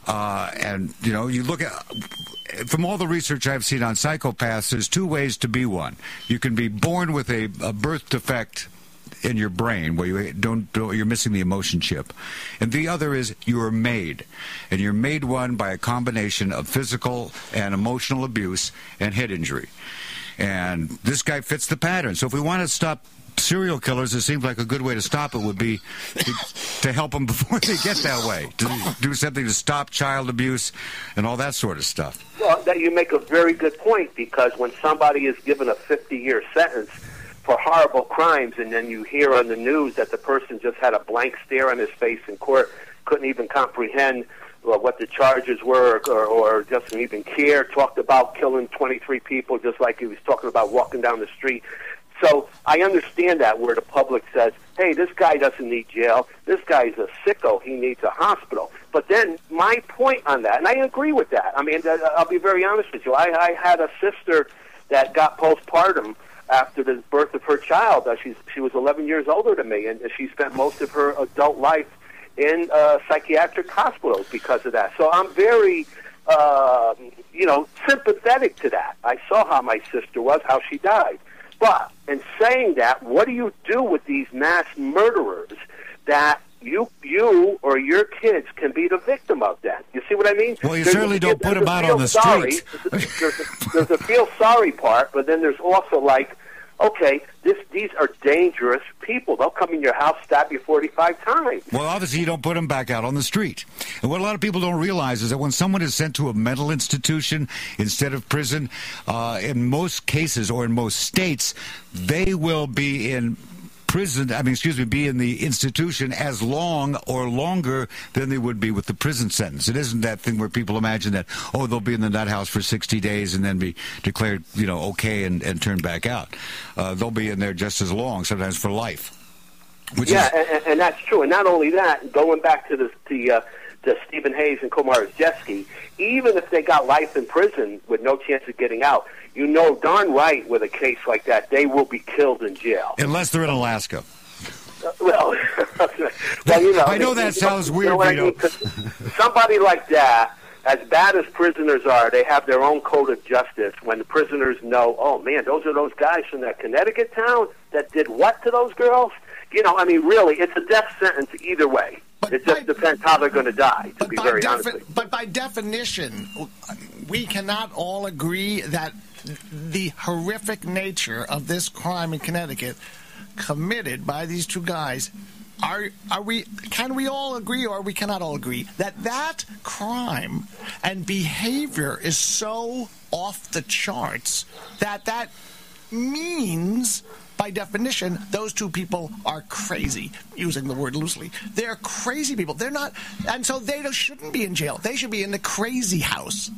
Uh, and you know, you look at from all the research I've seen on psychopaths, there's two ways to be one. You can be born with a, a birth defect in your brain where you don't, don't, you're missing the emotion chip. And the other is you are made. And you're made one by a combination of physical and emotional abuse and head injury. And this guy fits the pattern. So if we want to stop serial killers it seems like a good way to stop it would be to, to help them before they get that way. To do something to stop child abuse and all that sort of stuff.
Well, that you make a very good point because when somebody is given a 50-year sentence for horrible crimes, and then you hear on the news that the person just had a blank stare on his face in court, couldn't even comprehend uh, what the charges were, or, or doesn't even care. Talked about killing 23 people, just like he was talking about walking down the street. So I understand that where the public says, "Hey, this guy doesn't need jail. This guy's a sicko. He needs a hospital." But then my point on that, and I agree with that. I mean, uh, I'll be very honest with you. I, I had a sister that got postpartum after the birth of her child. Uh, she's she was 11 years older than me, and she spent most of her adult life in uh, psychiatric hospitals because of that. So I'm very, uh, you know, sympathetic to that. I saw how my sister was, how she died. But in saying that, what do you do with these mass murderers that you you or your kids can be the victim of that. You see what I mean?
Well, you
There's
certainly
a-
don't put them out on the
sorry.
street.
There's a, there's a feel sorry part, but then there's also like, okay, this these are dangerous people. They'll come in your house, stab you 45 times.
Well, obviously, you don't put them back out on the street. And what a lot of people don't realize is that when someone is sent to a mental institution instead of prison, uh, in most cases or in most states, they will be in prison, I mean, excuse me, be in the institution as long or longer than they would be with the prison sentence. It isn't that thing where people imagine that, oh, they'll be in the nut house for 60 days and then be declared, you know, okay and, and turned back out. Uh, they'll be in there just as long, sometimes for life.
Yeah,
is,
and, and- that's true. And not only that, going back to the the, uh, Steven Hayes and Komisarjevsky, even if they got life in prison with no chance of getting out, you know darn right with a case like that, they will be killed in jail.
unless they're in Alaska.
Uh, well, well, you know,
I know that
you
sounds
you
weird,
know I
Vito.
somebody like that, as bad as prisoners are, they have their own code of justice. When the prisoners know, oh man, those are those guys from that Connecticut town that did what to those girls? You know, I mean, really, it's a death sentence either way.
But
it just
by-
depends how they're going to die. To be very
defi-
honest,
but by definition, we cannot all agree that the horrific nature of this crime in Connecticut committed by these two guys. Are are we can we all agree or we cannot all agree that that crime and behavior is so off the charts that that means by definition those two people are crazy using the word loosely. They're crazy people. They're not and so they shouldn't be in jail. They should be in the crazy house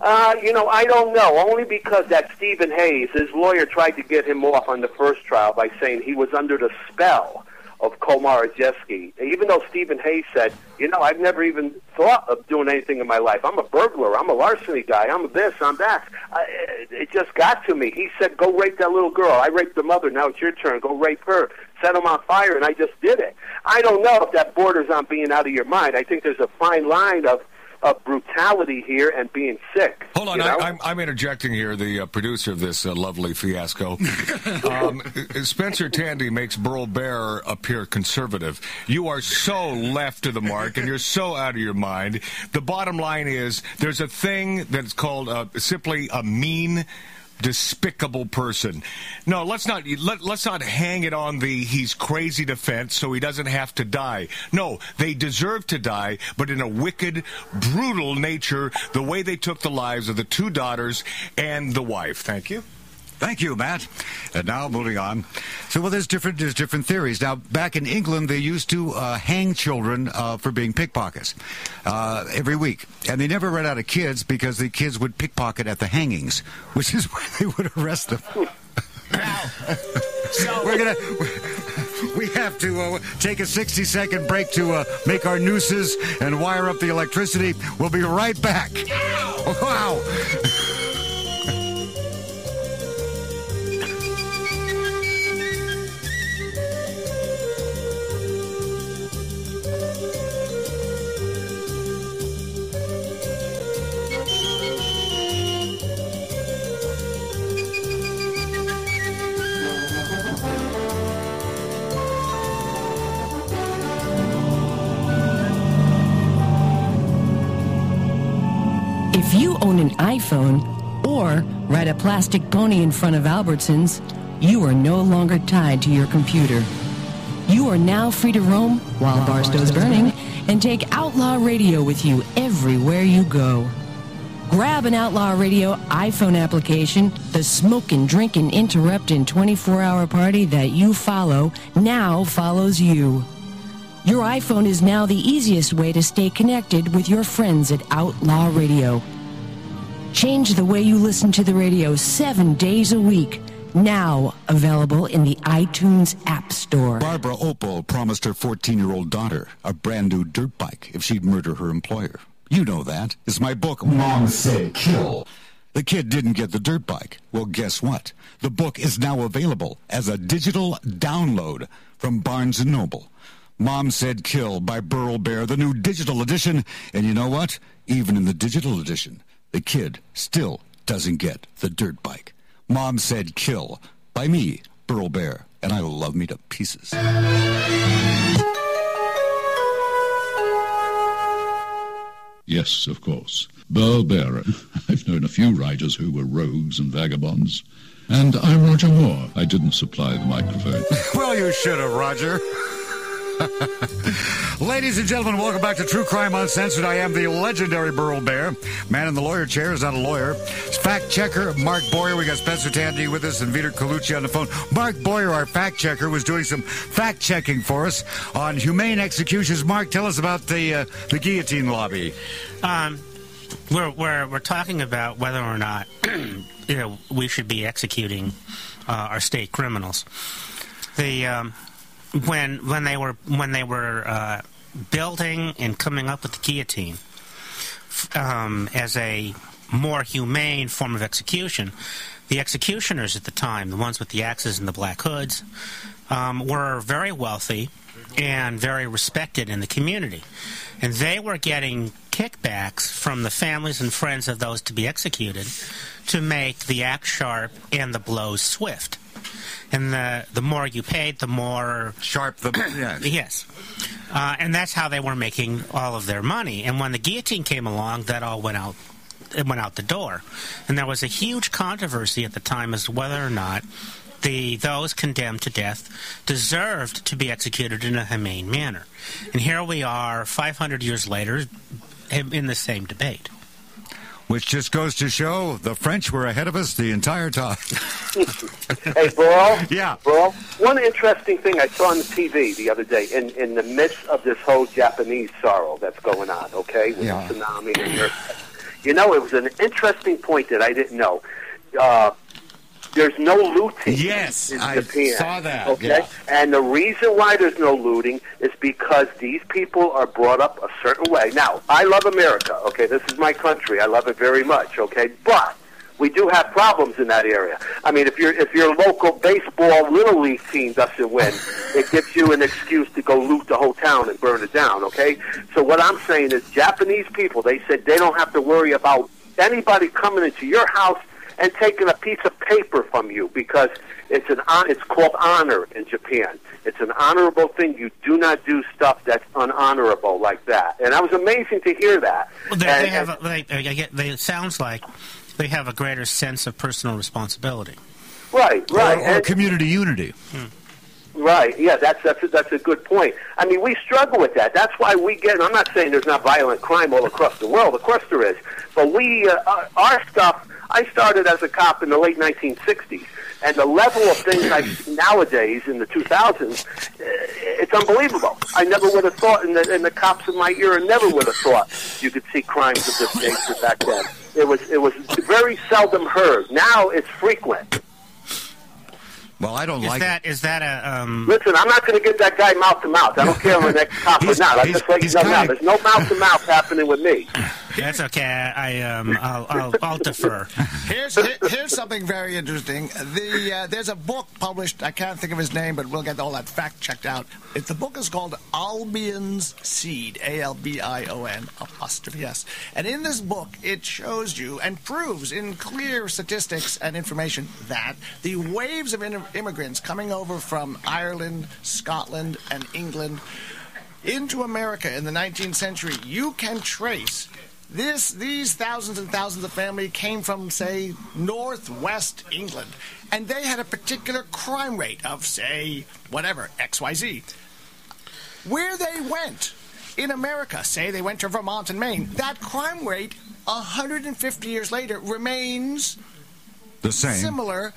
Uh, you know, I don't know. Only because that Steven Hayes, his lawyer tried to get him off on the first trial by saying he was under the spell of Komisarjevsky. Even though Steven Hayes said, you know, I've never even thought of doing anything in my life. I'm a burglar. I'm a larceny guy. I'm this. I'm that. I, it just got to me. He said, go rape that little girl. I raped the mother. Now it's your turn. Go rape her. Set him on fire, and I just did it. I don't know if that borders on being out of your mind. I think there's a fine line of of brutality here and being sick.
Hold on,
you know?
I, I'm, I'm interjecting here, the uh, producer of this uh, lovely fiasco. um, Spencer Tandy makes Burl Barer appear conservative. You are so left of the mark, and you're so out of your mind. The bottom line is there's a thing that's called uh, simply a mean. Despicable person. No, let's not let, let's not hang it on the he's crazy defense so he doesn't have to die. No, they deserve to die, but in a wicked, brutal nature, the way they took the lives of the two daughters and the wife. Thank you.
Thank you, Matt. And now moving on. So, well, there's different there's different theories. Now, back in England, they used to uh, hang children uh, for being pickpockets uh, every week, and they never ran out of kids because the kids would pickpocket at the hangings, which is where they would arrest them.
So
We're gonna. We have to uh, take a 60 second break to uh, make our nooses and wire up the electricity. We'll be right back. Wow.
iPhone or ride a plastic pony in front of Albertsons, you are no longer tied to your computer. You are now free to roam while Barstow's burning and take Outlaw Radio with you everywhere you go. Grab an Outlaw Radio iPhone application. The smoking, drinking, interrupting 24 hour party that you follow now follows you. Your iPhone is now the easiest way to stay connected with your friends at Outlaw Radio. Change the way you listen to the radio seven days a week. Now available in the iTunes App Store.
Barbara Opel promised her 14 year old daughter a brand new dirt bike if she'd murder her employer. You know that. It's my book, Mom Said Kill. The kid didn't get the dirt bike. Well, guess what? The book is now available as a digital download from Barnes & Noble. Mom Said Kill by Burl Barer, the new digital edition. And you know what? Even in the digital edition, the kid still doesn't get the dirt bike. Mom Said Kill by me, Burl Barer, and I love me to pieces.
Yes, of course. Burl Barer. I've known a few writers who were rogues and vagabonds. And I'm Roger Moore. I didn't supply the microphone.
Well, you should have, Roger. Ladies and gentlemen, welcome back to True Crime Uncensored. I am the legendary Burl Barer. Man in the lawyer chair is not a lawyer. Fact checker Mark Boyer. We got Spencer Tandy with us and Vito Colucci on the phone. Mark Boyer, our fact checker, was doing some fact checking for us on humane executions. Mark, tell us about the uh, the guillotine lobby.
Um, we're, we're, we're talking about whether or not you know we should be executing uh, our state criminals. The um, when when they were when they were uh, building and coming up with the guillotine um, as a more humane form of execution, the executioners at the time, the ones with the axes and the black hoods, um, were very wealthy and very respected in the community. And they were getting kickbacks from the families and friends of those to be executed to make the axe sharp and the blows swift. And the, the more you paid, the more
Sharp the yeah.
Yes. Uh, and that's how they were making all of their money. And when the guillotine came along, that all went out. It went out the door, and there was a huge controversy at the time as to whether or not the those condemned to death deserved to be executed in a humane manner. And here we are, 500 years later, in the same debate.
Which just goes to show the French were ahead of us the entire time.
Hey, Burl?
Yeah.
Burl? One interesting thing I saw on the TV the other day, in, in the midst of this whole Japanese sorrow that's going on, okay, with
Yeah.
the tsunami and earthquake. You know, it was an interesting point that I didn't know. Uh, there's no looting
Yes,
in
I
Japan.
saw that,
Okay,
yeah.
and the reason why there's no looting is because these people are brought up a certain way. Now, I love America. Okay, this is my country. I love it very much. Okay, but we do have problems in that area. I mean, if your if your local baseball little league team doesn't win, it gives you an excuse to go loot the whole town and burn it down. Okay, so what I'm saying is, Japanese people they said they don't have to worry about anybody coming into your house and taking a piece of paper from you because it's an it's called honor in Japan. It's an honorable thing. You do not do stuff that's unhonorable like that. And I was amazing to hear that.
Well, they,
And-
they have.
and-
A, they, I get- they, it sounds like they have a greater sense of personal responsibility.
right, right.
or, or
And-
community unity.
Right. Yeah, that's that's a, that's a good point. I mean, we struggle with that. That's why we get. I'm not saying there's not violent crime all across the world. Of course there is. But we, uh, our- our stuff. I started as a cop in the late 1960s, and the level of things I see nowadays in the 2000s, eh, it's unbelievable. I never would have thought, and the, and the cops in my era never would have thought you could see crimes of this nature back then. It was it was very seldom heard. Now it's frequent.
Well, I don't
Is
like
that is that a um?
Listen, I'm not going to get that guy mouth to mouth. I don't care if I'm an ex-cop or not. I'm just letting you
he's
know now. There's no mouth to mouth happening with me.
That's okay. I um I'll I'll, I'll defer.
Here's here- here's something very interesting. The uh, there's a book published. I can't think of his name, but we'll get all that fact checked out. It, the book is called Albion's Seed. A L B I O N apostrophe S. And in this book, it shows you and proves in clear statistics and information that the waves of in- immigrants coming over from Ireland, Scotland, and England into America in the 19th century, you can trace this. These thousands and thousands of family came from, say, northwest England, and they had a particular crime rate of, say, whatever X Y Z. Where they went in America, say they went to Vermont and Maine, that crime rate 150 years later remains
the same.
similar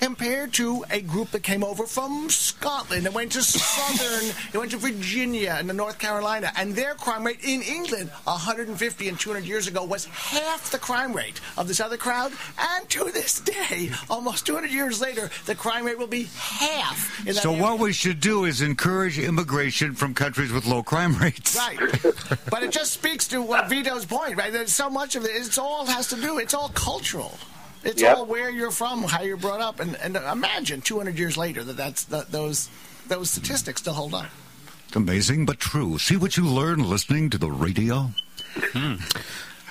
compared to a group that came over from Scotland and went to southern, they went to Virginia and to North Carolina, and their crime rate in England 150 and 200 years ago was half the crime rate of this other crowd, and to this day, almost 200 years later, the crime rate will be half.
So
area.
what we should do is encourage immigration from countries with low crime rates.
Right, but it just speaks to what Vito's point, right? That so much of it, it's all has to do. It's all cultural. It's
Yep.
all where you're from, how you're brought up, and, and imagine 200 years later that that's that those those statistics still hold up.
It's amazing but true. See what you learn listening to the radio? Hmm.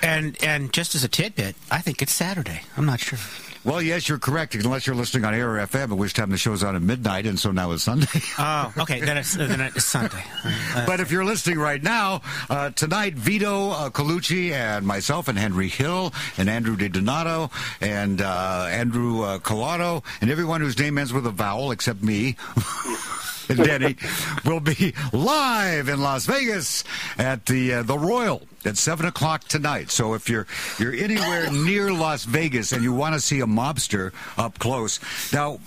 And and just as a tidbit, I think it's Saturday. I'm not sure.
Well, yes, you're correct, unless you're listening on Air FM, at which time the show's on at midnight, and so now it's Sunday.
Oh, okay. Then it's then it's Sunday. Uh,
But if you're listening right now, uh, tonight, Vito uh, Colucci and myself and Henry Hill and Andrew DiDonato and uh, Andrew uh, Cullotta and everyone whose name ends with a vowel except me. And Denny will be live in Las Vegas at the uh, the Royal at seven o'clock tonight. So if you're you're anywhere near Las Vegas and you want to see a mobster up close, now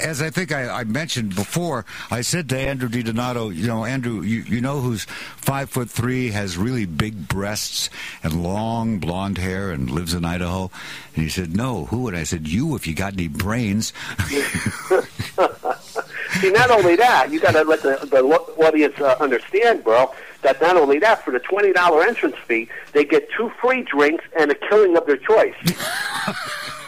as I think I, I mentioned before, I said to Andrew DiDonato, you know, Andrew, you, you know who's five foot three, has really big breasts and long blonde hair and lives in Idaho? And he said, no, who? And I said, you, if you got any brains.
See, not only that, you got to let the, the audience uh, understand, bro, that not only that, for the twenty dollar entrance fee, they get two free drinks and a killing of their choice.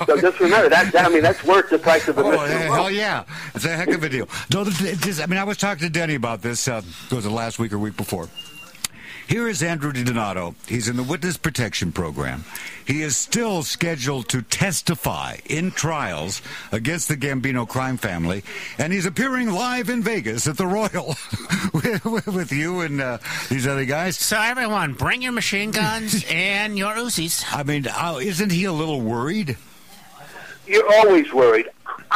so just remember that, that. I mean, that's worth the price of
Oh,
admission.
yeah, hell yeah. It's a heck of a deal. No, this- just, I mean, I was talking to Denny about this, uh, was it last week or week before? Here is Andrew DiDonato. He's in the Witness Protection Program. He is still scheduled to testify in trials against the Gambino crime family, and he's appearing live in Vegas at the Royal with, with you and uh, these other guys.
so everyone, bring your machine guns and your Uzis.
I mean, uh, isn't he a little worried?
You're always worried.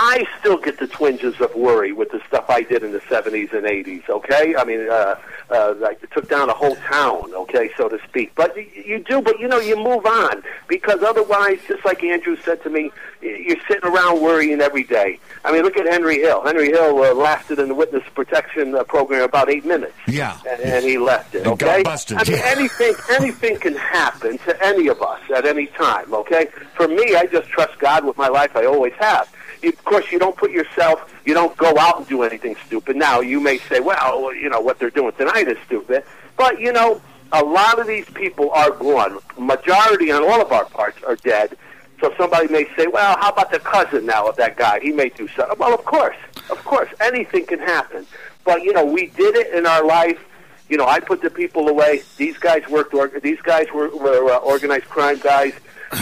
I still get the twinges of worry with the stuff I did in the 70s and 80s, okay? I mean, uh, uh, like it took down a whole town, okay, so to speak. But you, you do, but you know, you move on because otherwise, just like Andrew said to me, you're sitting around worrying every day. I mean, look at Henry Hill. Henry Hill uh, lasted in the witness protection uh, program about eight minutes.
Yeah.
And, and he left it,
And got
okay?
busted,
I mean,
yeah.
anything, anything can happen to any of us at any time, okay? For me, I just trust God with my life. I always have. You, of course, you don't put yourself, you don't go out and do anything stupid. Now, you may say, well, you know, what they're doing tonight is stupid. But, you know, a lot of these people are gone. Majority on all of our parts are dead. So somebody may say, well, how about the cousin now of that guy? He may do something. Well, of course. Of course. Anything can happen. But, you know, we did it in our life. You know, I put the people away. These guys worked. Or, these guys were, were uh, organized crime guys.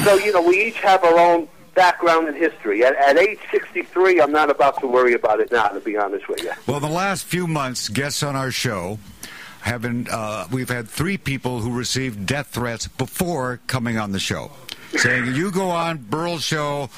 So, you know, we each have our own background and history. At, at age 63, I'm not about to worry about it now, to be honest with you.
Well, the last few months, guests on our show have been, uh, we've had three people who received death threats before coming on the show, saying, you go on Burl's show,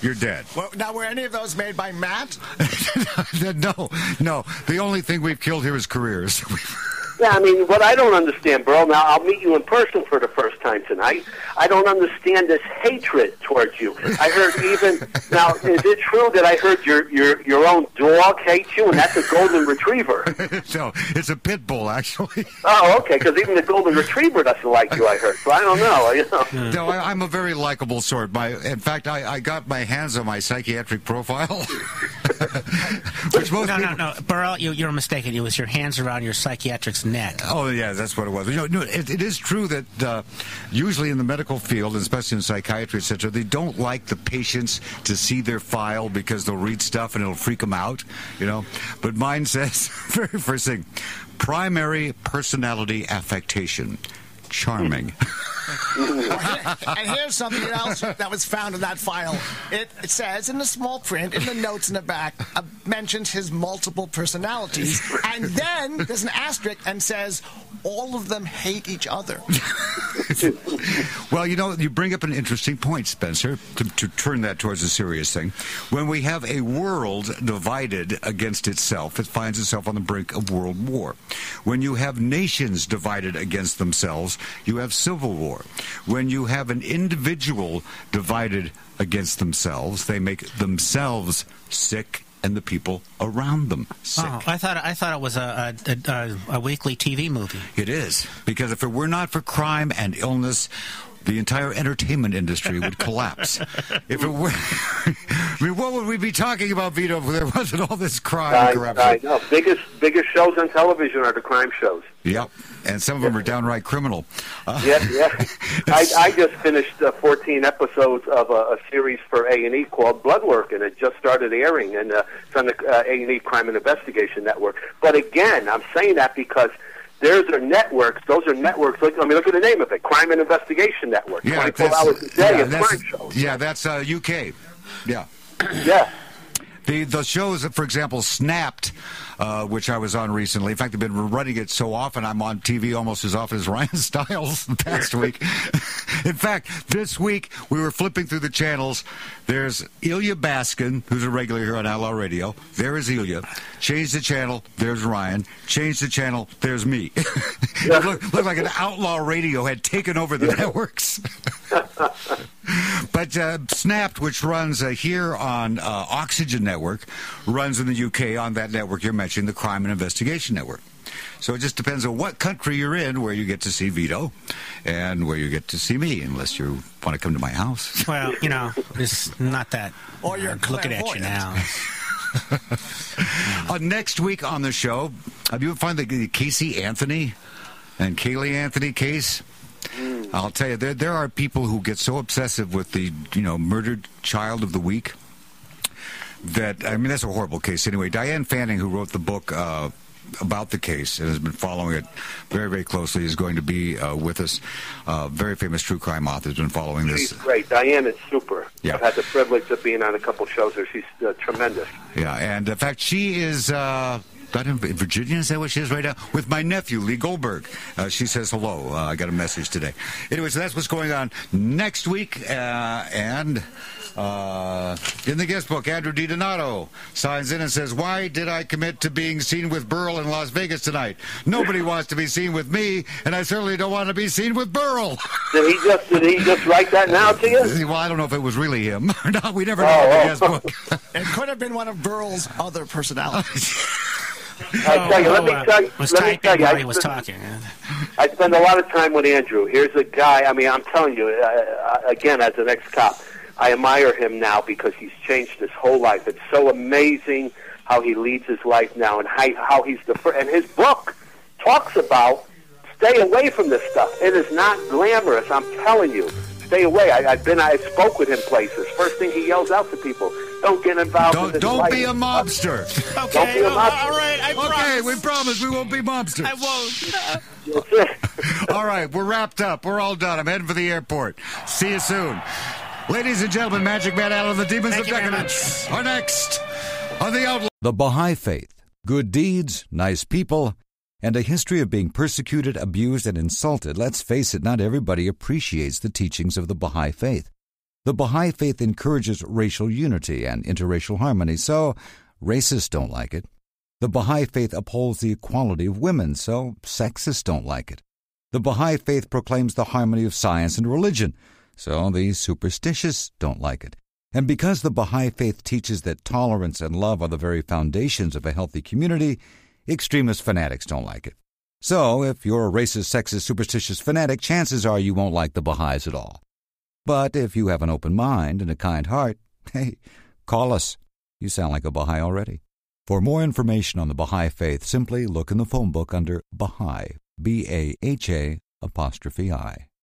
you're dead.
Well, now, were any of those made by Matt?
no, no. The only thing we've killed here is careers.
Yeah, I mean, what I don't understand, Burl, now I'll meet you in person for the first time tonight. I don't understand this hatred towards you. I heard even, now, is it true that I heard your, your, your own dog hates you, and that's a golden retriever?
no, it's a pit bull, actually.
Oh, okay, because even the golden retriever doesn't like you, I heard. So I don't know. You know.
No, I, I'm a very likable sort. My, in fact, I, I got my hands on my psychiatric profile. Most
No, no,
people-
no, Burl, you, you're mistaken. It was your hands around your psychiatric's neck.
Oh yeah, that's what it was. You know, no, it, it is true that uh, usually in the medical field, and especially in psychiatry, etc., they don't like the patients to see their file because they'll read stuff and it'll freak them out. You know, but mine says very first thing: primary personality affectation, charming.
and here's something else that was found in that file. It, it says in the small print, in the notes in the back, uh, mentions his multiple personalities, and then there's an asterisk and says all of them hate each other.
Well, you know, you bring up an interesting point, Spencer, to, to turn that towards a serious thing. When we have a world divided against itself, it finds itself on the brink of world war. When you have nations divided against themselves, you have civil war. When you have an individual divided against themselves, they make themselves sick and the people around them sick.
Oh, I thought I thought it was a a, a, a weekly TV movie.
It is because if it were not for crime and illness, the entire entertainment industry would collapse. if it were, I mean, what would we be talking about, Vito, if there wasn't all this crime
I,
and corruption?
I know. Biggest, biggest shows on television are the crime shows.
Yep, and some of them are downright criminal. Uh,
Yeah, yeah. I, I just finished uh, 14 episodes of a, a series for A and E called Bloodwork, and it just started airing, and uh, it's on the uh, A and E Crime and Investigation Network. But again, I'm saying that because there's are networks. Those are networks. Like, I mean, look at the name of it: Crime and Investigation Network.
yeah,
24
that's-
hours a day
yeah,
of crime shows.
yeah, that's uh, UK. Yeah.
Yeah.
The the shows, that, for example, Snapped, uh, which I was on recently. In fact, I've been running it so often. I'm on TV almost as often as Ryan Stiles the past week. In fact, this week we were flipping through the channels. There's Ilya Baskin, who's a regular here on Outlaw Radio. There is Ilya. Change the channel. There's Ryan. Change the channel. There's me. it looked, looked like an Outlaw Radio had taken over the networks. But uh, Snapped, which runs uh, here on uh, Oxygen Network, runs in the UK on that network you're mentioning, the Crime and Investigation Network. So it just depends on what country you're in where you get to see Vito and where you get to see me, unless you want to come to my house.
Well, you know, it's not that.
Or you're
I'm looking at you now.
Uh, next week on the show, have you find the, the Casey Anthony and Caylee Anthony case? I'll tell you, there there are people who get so obsessive with the you know murdered child of the week that I mean that's a horrible case anyway. Diane Fanning, who wrote the book. Uh, about the case and has been following it very, very closely, is going to be uh, with us. Uh, very famous true crime author has been following
She's
this.
great. Diane is super.
Yeah.
I've had the privilege of being on a couple shows there. She's uh, tremendous.
Yeah, and in fact, she is. Not in Virginia, is that what she is right now? With my nephew, Lee Goldberg. Uh, she says hello. Uh, I got a message today. Anyway, so that's what's going on next week. Uh, and uh, in the guest book, Andrew DiDonato signs in and says, Why did I commit to being seen with Burl in Las Vegas tonight? Nobody wants to be seen with me, and I certainly don't want to be seen with Burl.
Did he just did he just write that now to you?
well, I don't know if it was really him or not. We never know
Oh,
in the
oh.
guest book.
It could have been one of Burl's other personalities.
I tell you, let me tell you,
was
let me tell you, I
was talking.
I spend a lot of time with Andrew. Here's a guy. I mean, I'm telling you, uh, uh, again, as an ex-cop, I admire him now because he's changed his whole life. It's so amazing how he leads his life now, and how, how he's the fir- and his book talks about stay away from this stuff. It is not glamorous. I'm telling you, stay away. I, I've been, I spoke with him places. First thing he yells out to people: "Don't get involved.
Don't,
this
don't
life."
be a mobster.
Don't be a mobster.
all right, I
Okay, we promise we won't be mobsters.
I won't.
All right, we're wrapped up. We're all done. I'm heading for the airport. See you soon. Ladies and gentlemen, Magic Man Allen, of the Demons
Thank
of Decadence are next on the Outlaw.
The Baha'i Faith. Good deeds, nice people, and a history of being persecuted, abused, and insulted. Let's face it, not everybody appreciates the teachings of the Baha'i Faith. The Baha'i Faith encourages racial unity and interracial harmony, so racists don't like it.
The Baha'i Faith upholds the equality of women, so sexists don't like it. The Baha'i Faith proclaims the harmony of science and religion, so the superstitious don't like it. And because the Baha'i Faith teaches that tolerance and love are the very foundations of a healthy community, extremist fanatics don't like it. So, if you're a racist, sexist, superstitious fanatic, chances are you won't like the Baha'is at all. But if you have an open mind and a kind heart, hey, call us. You sound like a Baha'i already. For more information on the Baha'i Faith, simply look in the phone book under Baha'i, B A H A apostrophe I.